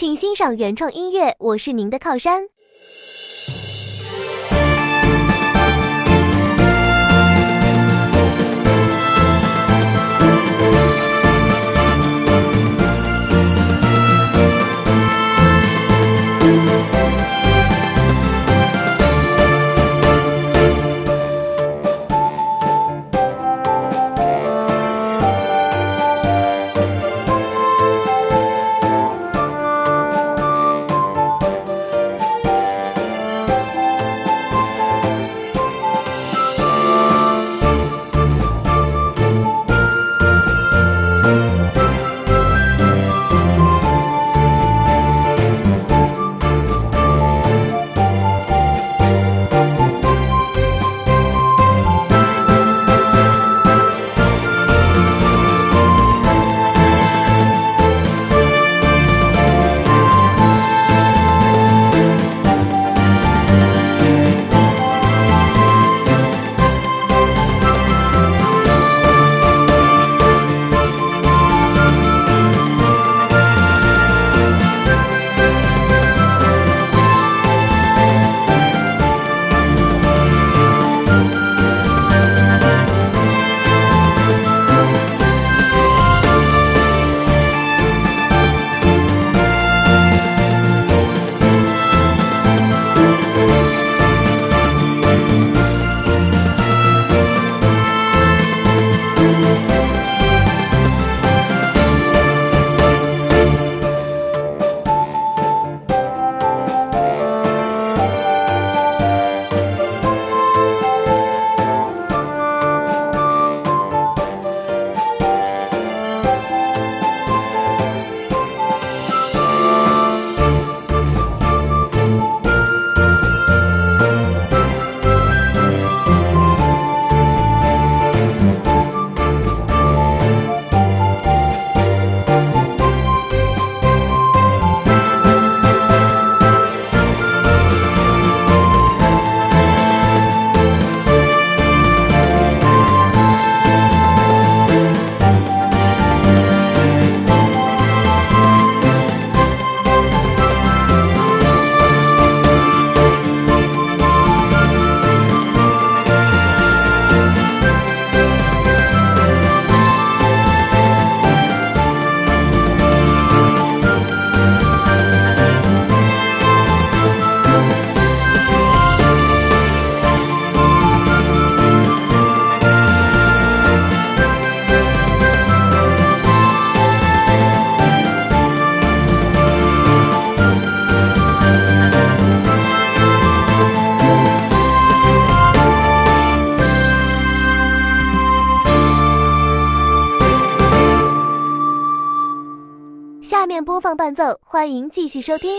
请欣赏原创音乐，我是您的靠山。伴奏，欢迎继续收听。